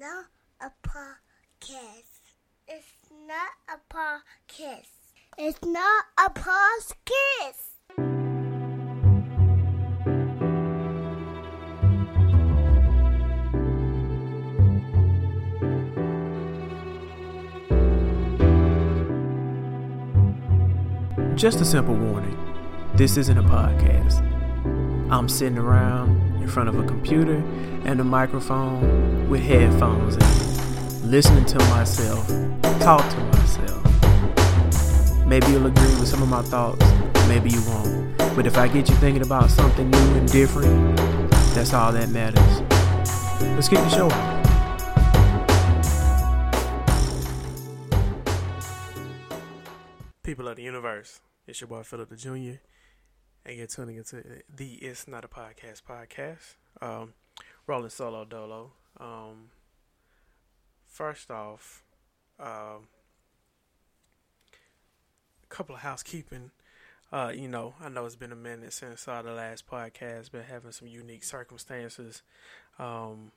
not a podcast. It's not a podcast. It's not a podcast. Just a simple warning this isn't a podcast. I'm sitting around in front of a computer and a microphone with headphones and listening to myself talk to myself. Maybe you'll agree with some of my thoughts, maybe you won't. But if I get you thinking about something new and different, that's all that matters. Let's get the show on. People of the universe, it's your boy Philip the Jr. And you're tuning into the It's Not a Podcast podcast. Um, rolling solo dolo. Um, first off, um, a couple of housekeeping. Uh, you know, I know it's been a minute since uh, the last podcast. Been having some unique circumstances. Um,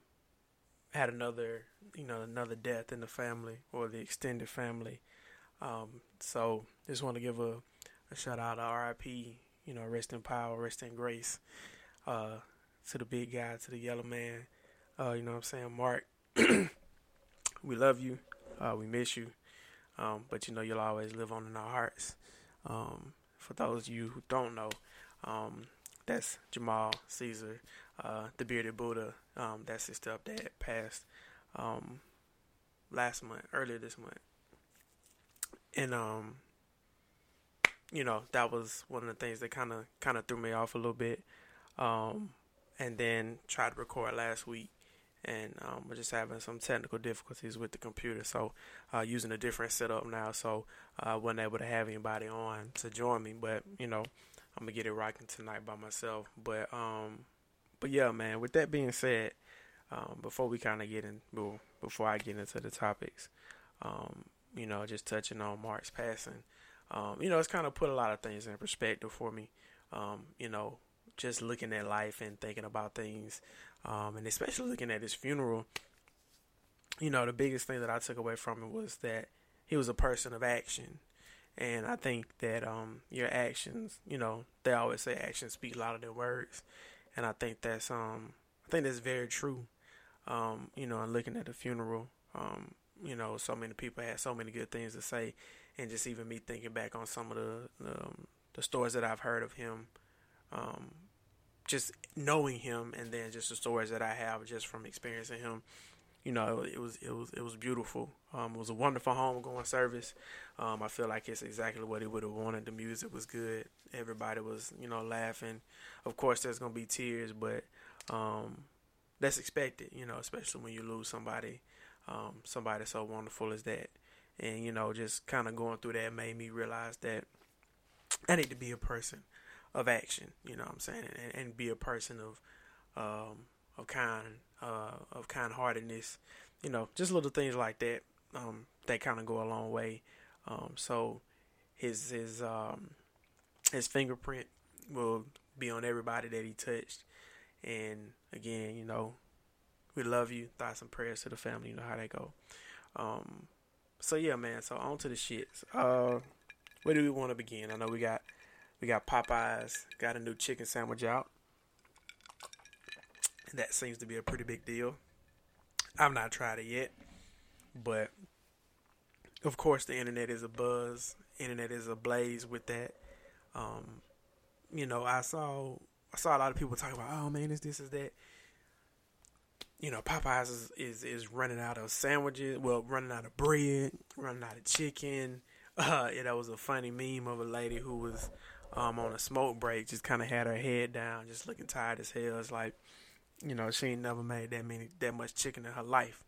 had another, you know, another death in the family or the extended family. Um, so just want to give a, a shout out to RIP, you know, rest in power, rest in grace, uh, to the big guy, to the yellow man. Uh, you know what I'm saying? Mark, we love you. Uh, we miss you. Um, but you know, you'll always live on in our hearts. Um, for those of you who don't know, um, that's Jamal Caesar, uh, the bearded Buddha. Um, that's his stepdad passed um, last month, earlier this month and um you know that was one of the things that kind of kind of threw me off a little bit. Um and then tried to record last week and um, just having some technical difficulties with the computer so uh, using a different setup now so uh, I wasn't able to have anybody on to join me but you know I'm gonna get it rocking tonight by myself. But um but yeah man with that being said um, before we kind of get in well, before I get into the topics um, you know, just touching on Mark's passing, um, you know, it's kind of put a lot of things in perspective for me. Um, you know, just looking at life and thinking about things, um, and especially looking at his funeral. You know, the biggest thing that I took away from it was that he was a person of action, and I think that um, your actions, you know, they always say actions speak louder than words, and I think that's um, I think that's very true. Um, you know, and looking at the funeral, um, you know, so many people had so many good things to say, and just even me thinking back on some of the um, the stories that I've heard of him, um, just knowing him, and then just the stories that I have just from experiencing him. You know, it was it was it was beautiful. Um, it was a wonderful homegoing service. Um, I feel like it's exactly what he would have wanted. The music was good. Everybody was you know laughing. Of course, there's gonna be tears, but um, that's expected. You know, especially when you lose somebody um, somebody so wonderful as that. And, you know, just kind of going through that made me realize that I need to be a person of action, you know what I'm saying? And, and be a person of, um, of kind, uh, of kind heartedness, you know, just little things like that, um, that kind of go a long way. Um, so his, his, um, his fingerprint will be on everybody that he touched. And again, you know, we love you. Thoughts and prayers to the family. You know how they go. So yeah, man. So on to the shits. Uh, where do we want to begin? I know we got we got Popeyes got a new chicken sandwich out. That seems to be a pretty big deal. I've not tried it yet, but of course the internet is a buzz. Internet is ablaze with that. Um, you know, I saw I saw a lot of people talking about, oh man, is this is that you know, Popeyes is, is, is running out of sandwiches. Well, running out of bread, running out of chicken. Uh, yeah, that was a funny meme of a lady who was um, on a smoke break, just kind of had her head down, just looking tired as hell. It's like, you know, she ain't never made that many that much chicken in her life,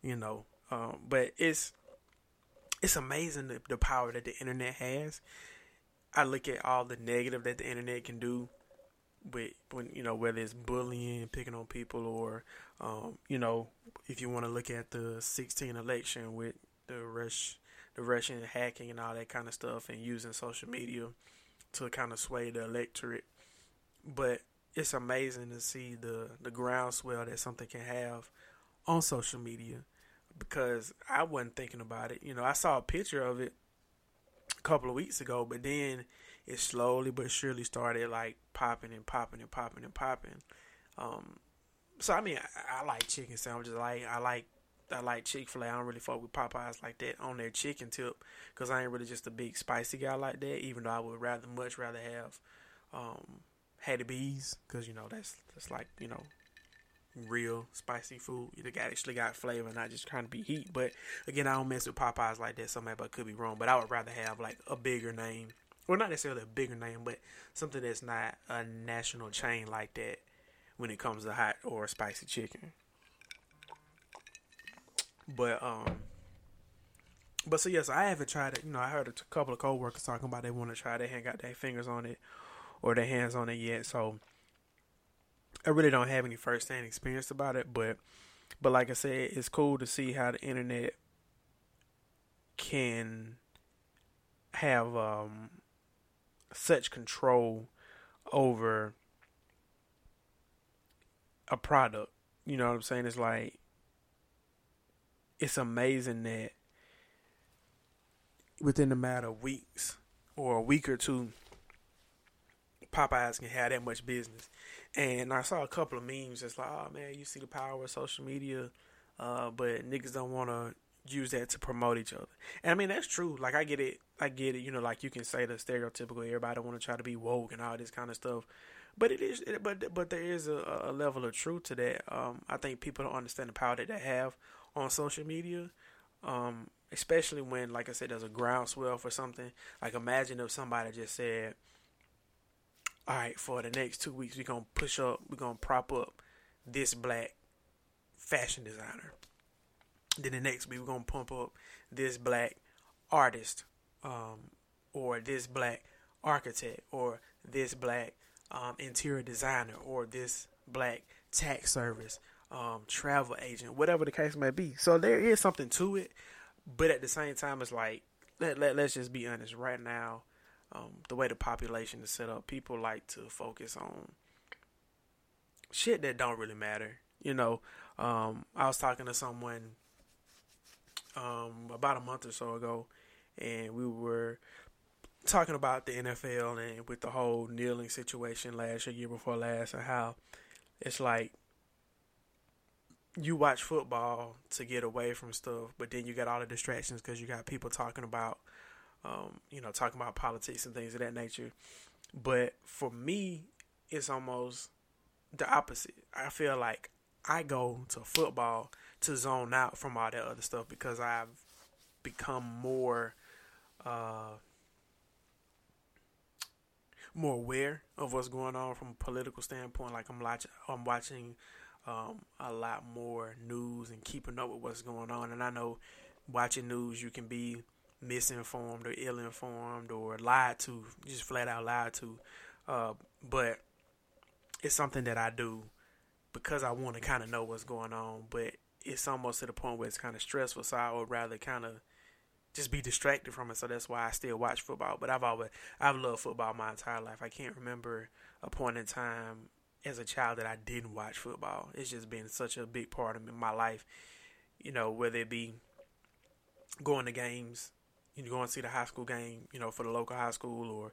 you know. Um, but it's it's amazing the, the power that the internet has. I look at all the negative that the internet can do with when you know whether it's bullying, and picking on people, or um, you know if you want to look at the 16 election with the rush, the Russian hacking and all that kind of stuff, and using social media to kind of sway the electorate. But it's amazing to see the the groundswell that something can have on social media because I wasn't thinking about it. You know, I saw a picture of it a couple of weeks ago, but then it slowly but surely started like popping and popping and popping and popping. Um, so I mean, I, I like chicken sandwiches. I like I like I like Chick Fil A. I don't really fuck with Popeyes like that on their chicken tip because I ain't really just a big spicy guy like that. Even though I would rather much rather have um, Hattie B's because you know that's that's like you know real spicy food. Got actually got flavor, and not just trying to be heat. But again, I don't mess with Popeyes like that. So maybe I could be wrong, but I would rather have like a bigger name, well, not necessarily a bigger name, but something that's not a national chain like that when it comes to hot or spicy chicken. But um, but so yes, I haven't tried it. You know, I heard a couple of coworkers talking about they want to try. They ain't got their fingers on it or their hands on it yet. So I really don't have any first hand experience about it. But but like I said, it's cool to see how the internet can have um such control over a product. You know what I'm saying? It's like it's amazing that within a matter of weeks or a week or two, Popeyes can have that much business. And I saw a couple of memes that's like, oh man, you see the power of social media, uh, but niggas don't want to use that to promote each other. And I mean, that's true. Like, I get it. I get it. You know, like you can say the stereotypical everybody want to try to be woke and all this kind of stuff. But it is, but but there is a, a level of truth to that. Um, I think people don't understand the power that they have on social media. Um, especially when, like I said, there's a groundswell for something. Like imagine if somebody just said, "All right, for the next two weeks, we're gonna push up, we're gonna prop up this black fashion designer. Then the next week, we're gonna pump up this black artist, um, or this black architect, or this black um, interior designer, or this black tax service." um, travel agent, whatever the case may be. So there is something to it, but at the same time, it's like let, let let's just be honest. Right now, um, the way the population is set up, people like to focus on shit that don't really matter. You know, um, I was talking to someone um, about a month or so ago, and we were talking about the NFL and with the whole kneeling situation last year, year before last, and how it's like you watch football to get away from stuff, but then you got all the distractions because you got people talking about, um, you know, talking about politics and things of that nature. But for me, it's almost the opposite. I feel like I go to football to zone out from all that other stuff because I've become more, uh, more aware of what's going on from a political standpoint. Like I'm watching, I'm watching um, a lot more news and keeping up with what's going on. And I know watching news, you can be misinformed or ill informed or lied to, just flat out lied to. Uh, but it's something that I do because I want to kind of know what's going on. But it's almost to the point where it's kind of stressful. So I would rather kind of just be distracted from it. So that's why I still watch football. But I've always I've loved football my entire life. I can't remember a point in time as a child that I didn't watch football. It's just been such a big part of my life. You know, whether it be going to games, you know, going to see the high school game, you know, for the local high school, or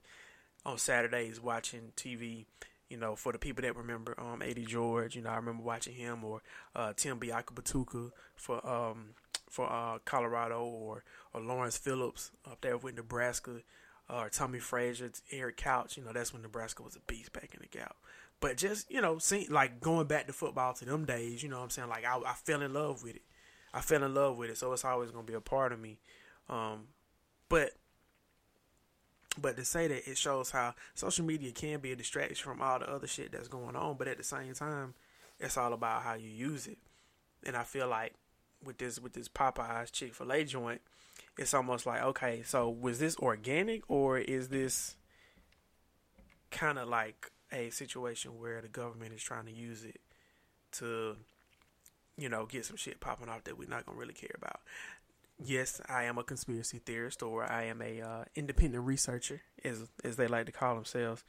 on Saturdays watching TV. You know, for the people that remember um, Eddie George, you know, I remember watching him or uh, Tim Biakabutuka for um, for uh, Colorado or or Lawrence Phillips up there with Nebraska or Tommie Frazier, Eric Crouch. You know, that's when Nebraska was a beast back in the gap. But just, you know, see, like going back to football to them days, you know what I'm saying? Like, I, I fell in love with it. I fell in love with it. So it's always to be a part of me. Um, but, but to say that it shows how social media can be a distraction from all the other shit that's going on. But at the same time, it's all about how you use it. And I feel like with this, with this Popeyes Chick fil A joint, it's almost like, okay, so was this organic or is this kind of like a situation where the government is trying to use it to, you know, get some shit popping off that we're not gonna really care about. Yes, I am a conspiracy theorist, or I am a uh, independent researcher, as as they like to call themselves.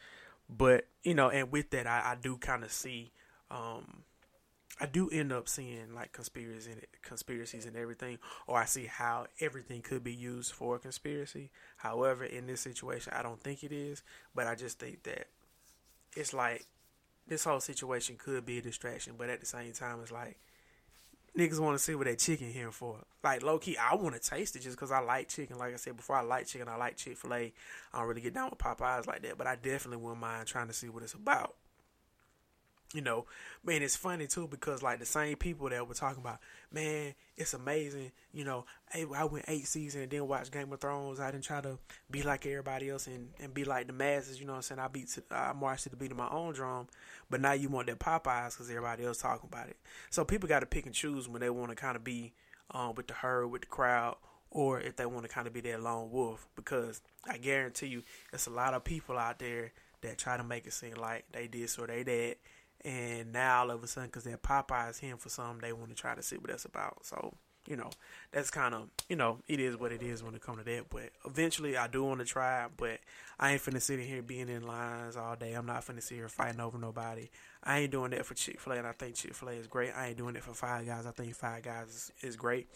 But you know, and with that, I, I do kind of see um, I do end up seeing like conspiracies and conspiracies and everything, or I see how everything could be used for a conspiracy. However, in this situation, I don't think it is, but I just think that it's like this whole situation could be a distraction, but at the same time, it's like niggas want to see what that chicken here for. Like low key, I want to taste it just because I like chicken. Like I said before, I like chicken. I like Chick Fil A. I don't really get down with Popeyes like that, but I definitely wouldn't mind trying to see what it's about you know, man, it's funny too because like the same people that were talking about, man, it's amazing. You know, I went eight seasons and then watched Game of Thrones. I didn't try to be like everybody else and, and be like the masses. You know what I'm saying? I beat, to, I marched to the beat of my own drum. But now you want that Popeyes because everybody else talking about it. So people got to pick and choose when they want to kind of be um, with the herd, with the crowd, or if they want to kind of be that lone wolf. Because I guarantee you, it's a lot of people out there that try to make it seem like they this or they that and now all of a sudden, because that Popeye's here for some, they want to try to see what that's about. So, you know, that's kind of, you know, it is what it is when it comes to that. But eventually, I do want to try but I ain't finna sit in here being in lines all day. I'm not finna sit here fighting over nobody. I ain't doing that for Chick fil A, and I think Chick fil A is great. I ain't doing it for Five Guys. I think Five Guys is, is great.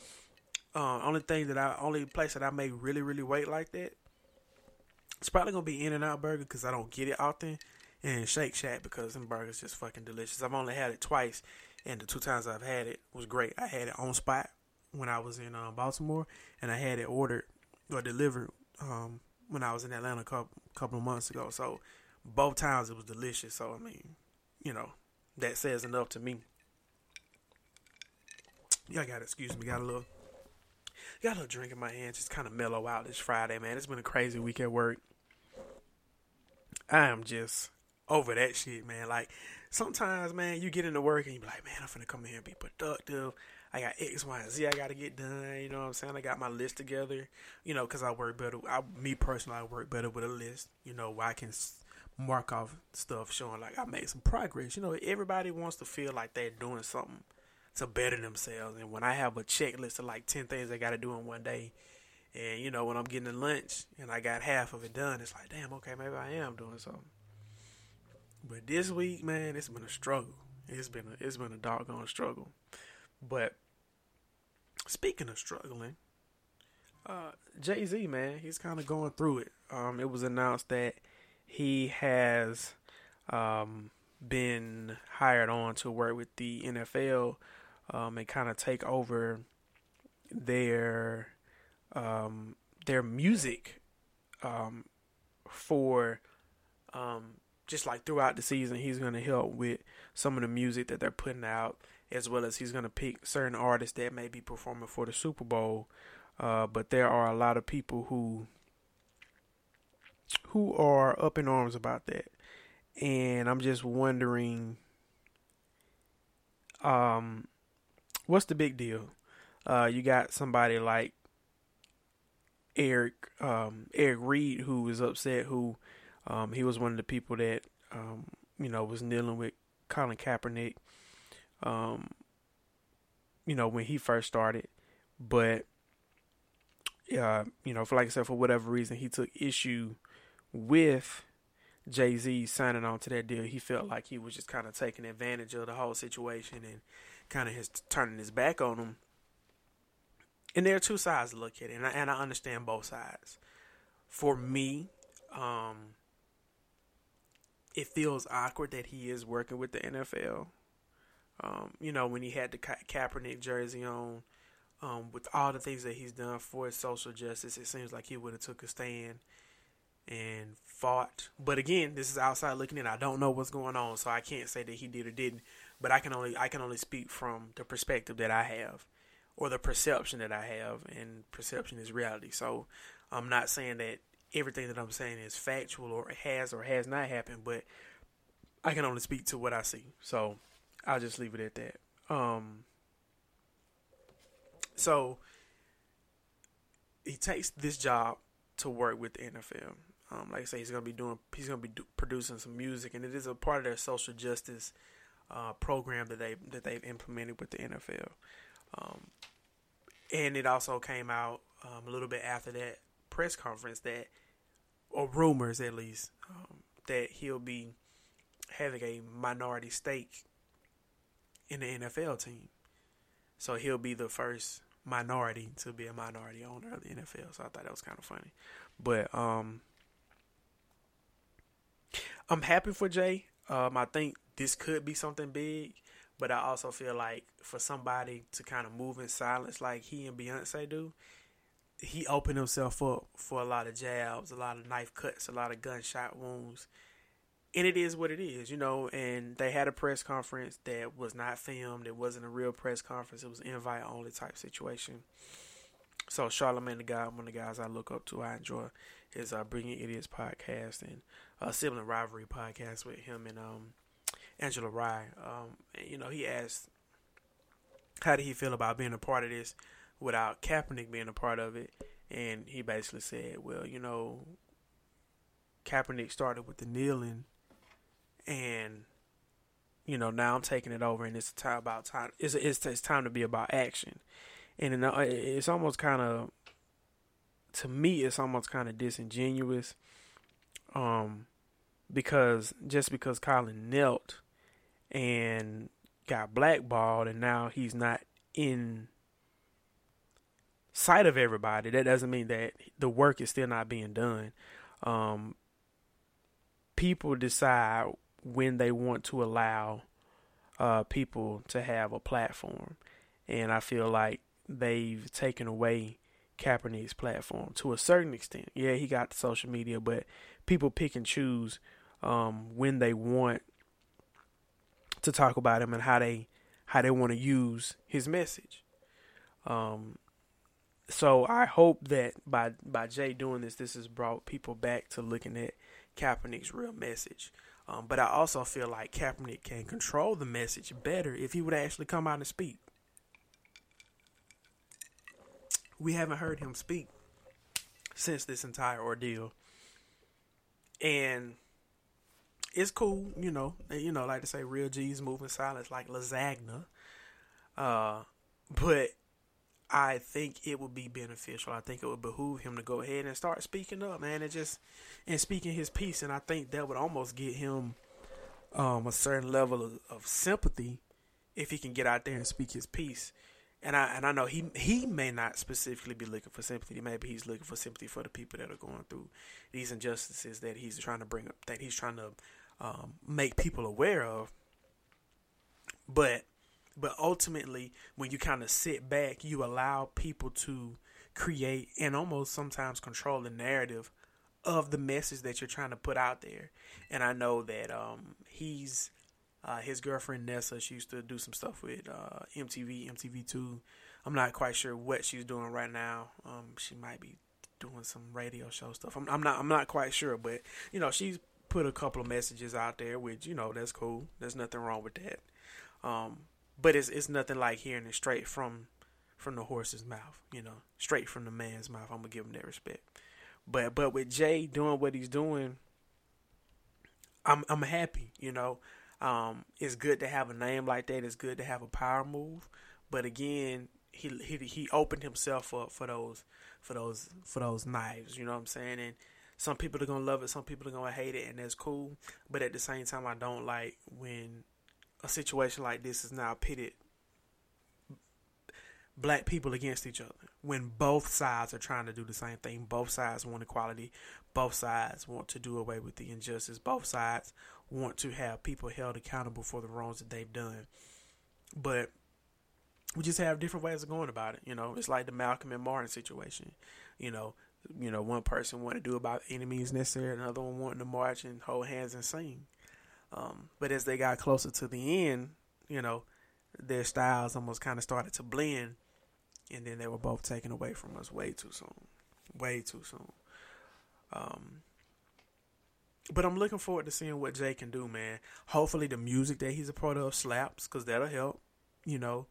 Um, only thing that I, only place that I may really, really wait like that, it's probably gonna be In and Out Burger because I don't get it often and Shake Shack because them burgers just fucking delicious. I've only had it twice, and the two times I've had it was great. I had it on spot when I was in um, Baltimore, and I had it ordered or delivered um, when I was in Atlanta a couple, couple of months ago. So both times it was delicious. So I mean, you know, that says enough to me. Y'all got excuse me, got a little got a little drink in my hand, just kind of mellow out this Friday, man. It's been a crazy week at work. I am just over that shit, man. Like sometimes, man, you get into work and you be like, man, I'm finna come in here and be productive. I got X, Y, and Z I got to get done. You know what I'm saying? I got my list together. You know, because I work better. I, me personally, I work better with a list. You know, where I can mark off stuff showing like I made some progress. You know, everybody wants to feel like they're doing something to better themselves. And when I have a checklist of like ten things I got to do in one day, and you know, when I'm getting to lunch and I got half of it done, it's like, damn, okay, maybe I am doing something. But this week, man, it's been a struggle. It's been a it's been a doggone struggle. But speaking of struggling, uh, Jay Z, man, he's kind of going through it. Um, it was announced that he has um, been hired on to work with the NFL um, and kind of take over their um, their music um, for um, just like throughout the season, he's going to help with some of the music that they're putting out, as well as he's going to pick certain artists that may be performing for the Super Bowl. Uh, but there are a lot of people who who are up in arms about that, and I'm just wondering, um, what's the big deal? Uh, you got somebody like Eric um, Eric Reid who is upset who um, he was one of the people that um, you know was dealing with Colin Kaepernick. Um, you know when he first started, but uh, you know, for like I said, for whatever reason, he took issue with Jay Z signing on to that deal. He felt like he was just kind of taking advantage of the whole situation and kind of his turning his back on him. And there are two sides to look at it, and I, and I understand both sides. For me, um, it feels awkward that he is working with the NFL. Um, you know, when he had the Ka- Kaepernick jersey on, um, with all the things that he's done for social justice, it seems like he would have took a stand and fought. But again, this is outside looking in. I don't know what's going on, so I can't say that he did or didn't. But I can only I can only speak from the perspective that I have, or the perception that I have, and perception is reality. So I'm not saying that everything that I'm saying is factual or has or has not happened, but I can only speak to what I see. So I'll just leave it at that. Um, so he takes this job to work with the NFL. Um, like I say, he's gonna be doing, he's gonna be do, producing some music, and it is a part of their social justice uh, program that they that they've implemented with the NFL. Um, and it also came out um, a little bit after that press conference that, or rumors at least, um, that he'll be having a minority stake in the NFL team. So he'll be the first minority to be a minority owner of the NFL. So I thought that was kind of funny. But um I'm happy for Jay. Um I think this could be something big, but I also feel like for somebody to kind of move in silence like he and Beyonce do, he opened himself up for a lot of jabs, a lot of knife cuts, a lot of gunshot wounds. And it is what it is, you know. And they had a press conference that was not filmed. It wasn't a real press conference. It was invite only type situation. So Charlamagne the God, one of the guys I look up to, I enjoy his uh, Brilliant Idiots podcast and uh, Sibling Rivalry podcast with him and um, Angela Rye. Um, and, you know, he asked, how did he feel about being a part of this? Without Kaepernick being a part of it. And he basically said, well, you know, Kaepernick started with the kneeling, and you know now I'm taking it over, and it's time about time. It's it's, it's time to be about action, and it's almost kind of to me, it's almost kind of disingenuous, um, because just because Colin knelt and got blackballed, and now he's not in sight of everybody, that doesn't mean that the work is still not being done. Um, people decide when they want to allow uh, people to have a platform, and I feel like they've taken away Kaepernick's platform to a certain extent. Yeah, he got social media, but people pick and choose um, when they want to talk about him and how they how they want to use his message. Um, so I hope that by by Jay doing this, this has brought people back to looking at Kaepernick's real message. Um, but I also feel like Kaepernick can control the message better if he would actually come out and speak. We haven't heard him speak since this entire ordeal, and it's cool, you know. You know, like to say, real G's moving silence like lasagna. Uh, but I think it would be beneficial. I think it would behoove him to go ahead and start speaking up, man, and just and speaking his piece. And I think that would almost get him um, a certain level of, of, sympathy if he can get out there and speak his piece. And I and I know he he may not specifically be looking for sympathy. Maybe he's looking for sympathy for the people that are going through these injustices that he's trying to bring up, that he's trying to um, make people aware of. But but ultimately, when you kind of sit back, you allow people to create and almost sometimes control the narrative of the message that you're trying to put out there. And I know that um, he's uh, his girlfriend Nessa. She used to do some stuff with uh, MTV, MTV2. I'm not quite sure what she's doing right now. Um, she might be doing some radio show stuff. I'm, I'm not. I'm not quite sure, but you know, she's put a couple of messages out there, which you know that's cool. There's nothing wrong with that. Um, but it's it's nothing like hearing it straight from from the horse's mouth, you know, straight from the man's mouth. I'm gonna give him that respect. But but with Jay doing what he's doing, I'm I'm happy, you know. Um, it's good to have a name like that. It's good to have a power move. But again, he he he opened himself up for those for those for those knives. You know what I'm saying? And some people are gonna love it, some people are gonna hate it, and that's cool. But at the same time, I don't like when a situation like this is now pitted black people against each other when both sides are trying to do the same thing. Both sides want equality. Both sides want to do away with the injustice. Both sides want to have people held accountable for the wrongs that they've done. But we just have different ways of going about it. You know, it's like the Malcolm and Martin situation. You know, you know, one person wanted to do about enemies necessary, another one wanting to march and hold hands and sing. Um, but as they got closer to the end, you know, their styles almost kind of started to blend, and then they were both taken away from us way too soon, way too soon. Um, but I'm looking forward to seeing what Jay can do, man. Hopefully, the music that he's a part of slaps, cause that'll help, you know.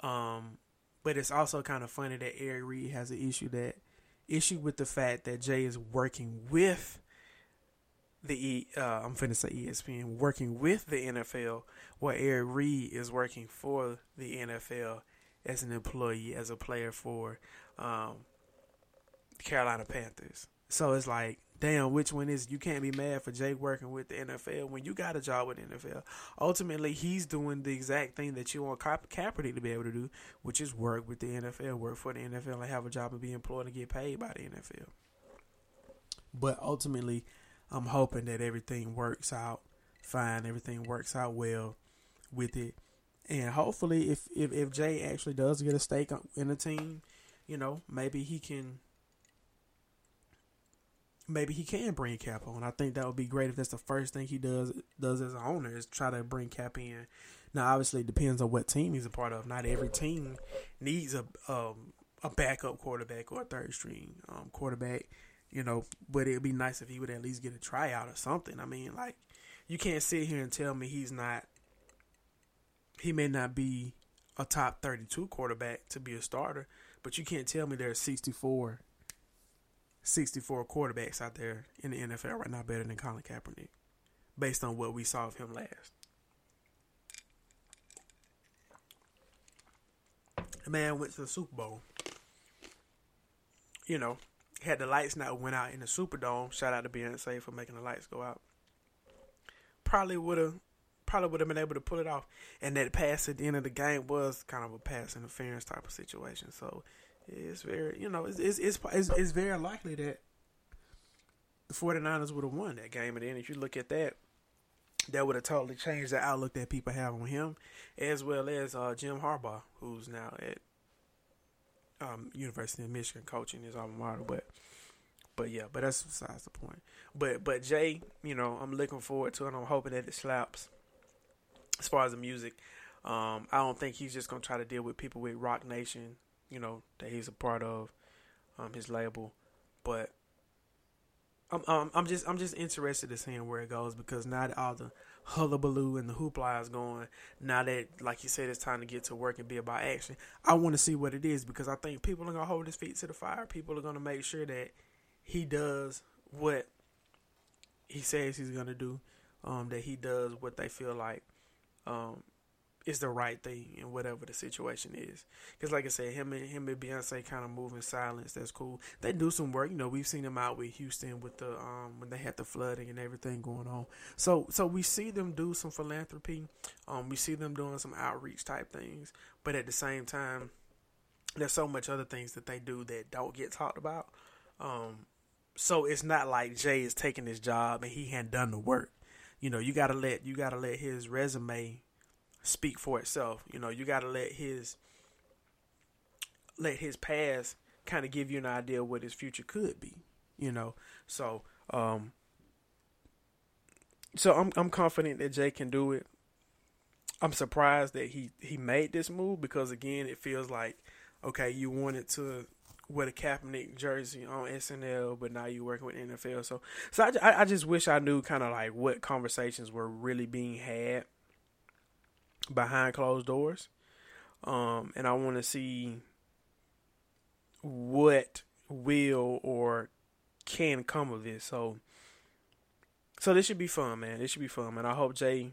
Um, but it's also kind of funny that Eric Reid has an issue that issue with the fact that Jay is working with the uh, I'm finna say ESPN working with the NFL, where Eric Reid is working for the NFL as an employee, as a player for um, Carolina Panthers. So it's like, damn, which one is you can't be mad for Jake working with the NFL when you got a job with the NFL. Ultimately, he's doing the exact thing that you want Ka- Kaepernick to be able to do, which is work with the NFL, work for the NFL, and have a job and be employed and get paid by the NFL. But ultimately, I'm hoping that everything works out fine, everything works out well with it, and hopefully, if if, if Jay actually does get a stake in the team, you know, maybe he can maybe he can bring Cap on. I think that would be great if that's the first thing he does does as an owner is try to bring Cap in. Now, obviously, it depends on what team he's a part of. Not every team needs a um, a backup quarterback or a third string um, quarterback, you know. But it'd be nice if he would at least get a tryout or something. I mean, like you can't sit here and tell me he's not. He may not be a top thirty-two quarterback to be a starter, but you can't tell me there's sixty-four 64 quarterbacks out there in the NFL right now better than Colin Kaepernick, based on what we saw of him last. The man went to the Super Bowl. You know, had the lights not went out in the Superdome. Shout out to Beyonce for making the lights go out. Probably would have, probably would have been able to pull it off. And that pass at the end of the game was kind of a pass interference type of situation. So it's very, you know, it's it's it's, it's, it's very likely that the 49ers would have won that game. And then if you look at that, that would have totally changed the outlook that people have on him, as well as uh, Jim Harbaugh, who's now at um, University of Michigan coaching his alma mater. But but yeah, but that's besides the point. But but Jay, you know, I'm looking forward to it. I'm hoping that it slaps. As far as the music, um, I don't think he's just gonna try to deal with people with Roc Nation you know, that he's a part of, um, his label. But I'm, um, I'm just I'm just interested in seeing where it goes because not all the hullabaloo and the hoopla is going, now that like you said, it's time to get to work and be about action. I want to see what it is because I think people are gonna hold his feet to the fire. People are gonna make sure that he does what he says he's gonna do. Um, that he does what they feel like um, is the right thing in whatever the situation is. Because like I said, him and him and Beyonce kind of move in silence. That's cool. They do some work. You know, we've seen them out with Houston with the um when they had the flooding and everything going on. So so we see them do some philanthropy. Um, we see them doing some outreach type things. But at the same time, there's so much other things that they do that don't get talked about. Um, so it's not like Jay is taking his job and he hadn't done the work. You know, you gotta let you gotta let his resume speak for itself. You know, you got to let his let his past kind of give you an idea what his future could be. You know, so um, so I'm I'm confident that Jay can do it. I'm surprised that he he made this move because again, it feels like okay, you wanted to wear a Kaepernick jersey on SNL, but now you're working with NFL. So, so I, I just wish I knew kind of like what conversations were really being had behind closed doors. Um, and I want to see what will or can come of this. So, so this should be fun, man. This should be fun, man. I hope Jay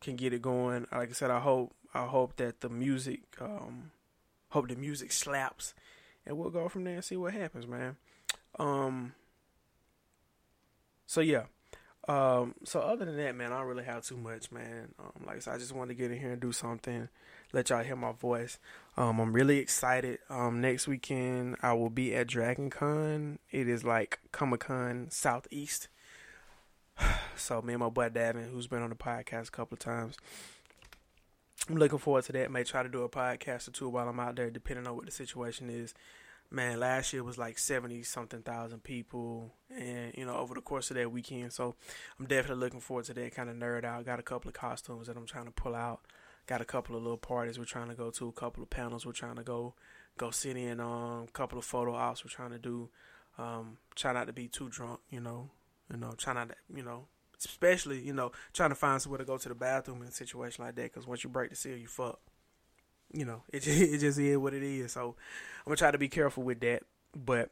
can get it going. Like I said, I hope I hope that the music, um, hope the music slaps, and we'll go from there and see what happens, man. Um. So yeah, um, so other than that, man, I don't really have too much, man. Um, like I said, I just wanted to get in here and do something, let y'all hear my voice. Um, I'm really excited. Um, next weekend I will be at Dragon Con. It is like Comic Con Southeast. So me and my boy Davin, who's been on the podcast a couple of times, I'm looking forward to that. May try to do a podcast or two while I'm out there, depending on what the situation is man, last year was like seventy something thousand people, and you know over the course of that weekend. So I'm definitely looking forward to that kind of nerd out. Got a couple of costumes that I'm trying to pull out. Got a couple of little parties we're trying to go to. A couple of panels we're trying to go go sit in on. A couple of photo ops we're trying to do. Um, try not to be too drunk, you know. You know, try not to, you know, especially you know trying to find somewhere to go to the bathroom in a situation like that. Because once you break the seal, you fuck you know, it it just is what it is. So I'm gonna try to be careful with that, but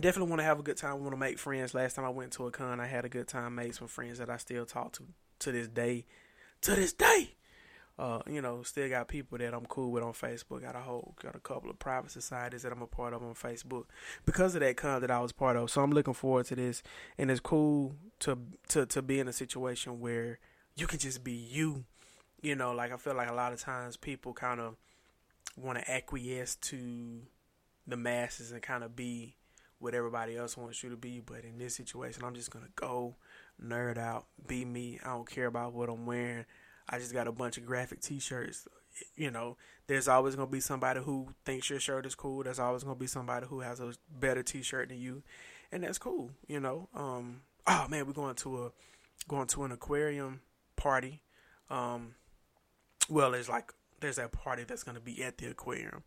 definitely want to have a good time. Want to make friends. Last time I went to a con, I had a good time. Made some friends that I still talk to to this day. To this day. Uh, you know, still got people that I'm cool with on Facebook. Got a whole, got a couple of private societies that I'm a part of on Facebook because of that con that I was part of. So I'm looking forward to this, and it's cool to to to be in a situation where you can just be you. You know, like I feel like a lot of times people kind of want to acquiesce to the masses and kind of be what everybody else wants you to be. But in this situation, I'm just gonna go nerd out, be me. I don't care about what I'm wearing. I just got a bunch of graphic T-shirts. You know, there's always gonna be somebody who thinks your shirt is cool. There's always gonna be somebody who has a better T-shirt than you, and that's cool. You know. Um. Oh man, we're going to a going to an aquarium party. Um. Well, there's like there's that party that's gonna be at the aquarium.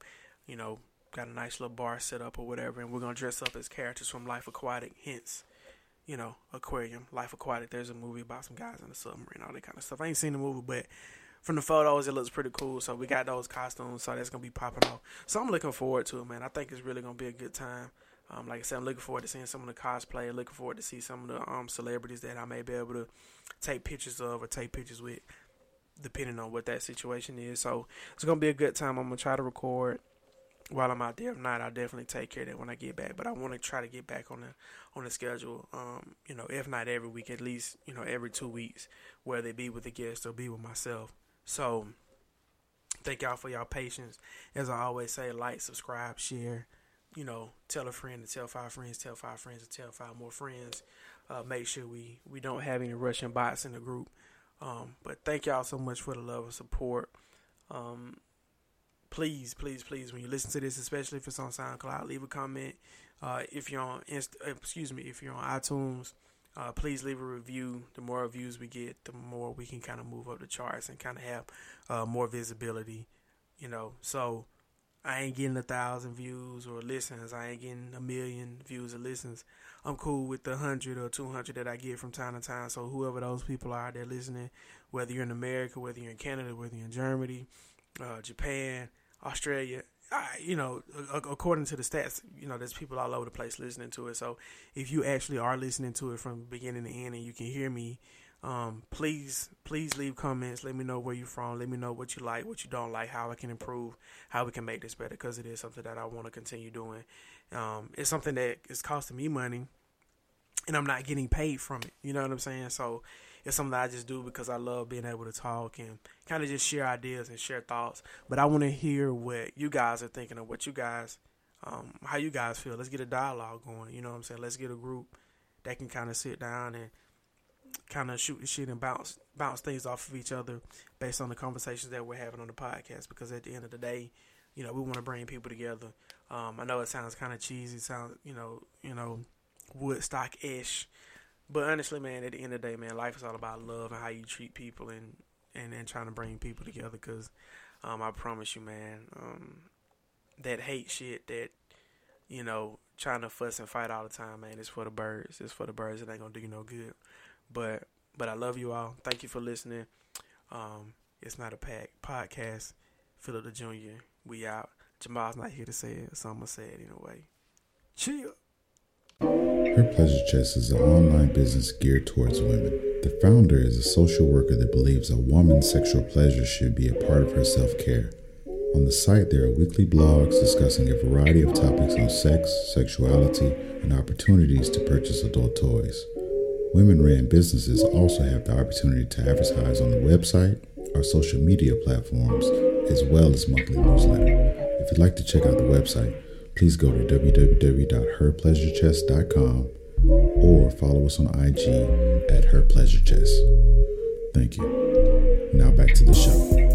You know, got a nice little bar set up or whatever, and we're gonna dress up as characters from Life Aquatic. Hence, you know, aquarium, Life Aquatic. There's a movie about some guys in a submarine, all that kind of stuff. I ain't seen the movie, but from the photos, it looks pretty cool. So we got those costumes, so that's gonna be popping off. So I'm looking forward to it, man. I think it's really gonna be a good time. Um, like I said, I'm looking forward to seeing some of the cosplay. Looking forward to see some of the um, celebrities that I may be able to take pictures of or take pictures with, depending on what that situation is. So it's gonna be a good time. I'm gonna try to record while I'm out there. If not, I'll definitely take care of that when I get back. But I want to try to get back on the on the schedule. Um, you know, if not every week, at least you know every two weeks, whether it be with a guest or be with myself. So, thank y'all for y'all patience. As I always say, like, subscribe, share. You know, tell a friend to tell five friends, tell five friends to tell five more friends. Uh, make sure we we don't have any Russian bots in the group. Um, but thank y'all so much for the love and support. Um, please, please, please, when you listen to this, especially if it's on SoundCloud, leave a comment. Uh, if you're on, Inst- uh, excuse me, if you're on iTunes, uh, please leave a review. The more reviews we get, the more we can kind of move up the charts and kind of have uh, more visibility. You know, so I ain't getting a thousand views or listens. I ain't getting a million views or listens. I'm cool with the hundred or two hundred that I get from time to time. So whoever those people are, that are listening. Whether you're in America, whether you're in Canada, whether you're in Germany, uh, Japan, Australia. I, you know, according to the stats, you know, there's people all over the place listening to it. So if you actually are listening to it from beginning to end and you can hear me, um, please, please leave comments. Let me know where you're from. Let me know what you like, what you don't like, how I can improve, how we can make this better. Because it is something that I want to continue doing. Um, it's something that is costing me money, and I'm not getting paid from it. You know what I'm saying? So it's something that I just do because I love being able to talk and kind of just share ideas and share thoughts. But I want to hear what you guys are thinking of, what you guys, um, how you guys feel. Let's get a dialogue going. You know what I'm saying? Let's get a group that can kind of sit down and kind of shoot the shit and bounce bounce things off of each other based on the conversations that we're having on the podcast. Because at the end of the day, you know, we want to bring people together. Um, I know it sounds kind of cheesy, sounds you know, you know, Woodstock ish, but honestly, man, at the end of the day, man, life is all about love and how you treat people and and, and trying to bring people together. Because um, I promise you, man, um, that hate shit, that you know, trying to fuss and fight all the time, man, it's for the birds. It's for the birds. It ain't gonna do you no good. But but I love you all. Thank you for listening. Um, it's not a pack podcast. Philip the Junior. We out. Jamal's not here to say it, so I'm gonna say it anyway. Chill. Her Pleasure Chest is an online business geared towards women. The founder is a social worker that believes a woman's sexual pleasure should be a part of her self care. On the site, there are weekly blogs discussing a variety of topics on sex, sexuality, and opportunities to purchase adult toys. Women ran businesses also have the opportunity to advertise on the website, our social media platforms, as well as monthly newsletter. If you'd like to check out the website, please go to www.herpleasurechest.com or follow us on IG at herpleasurechest. Thank you. Now back to the show.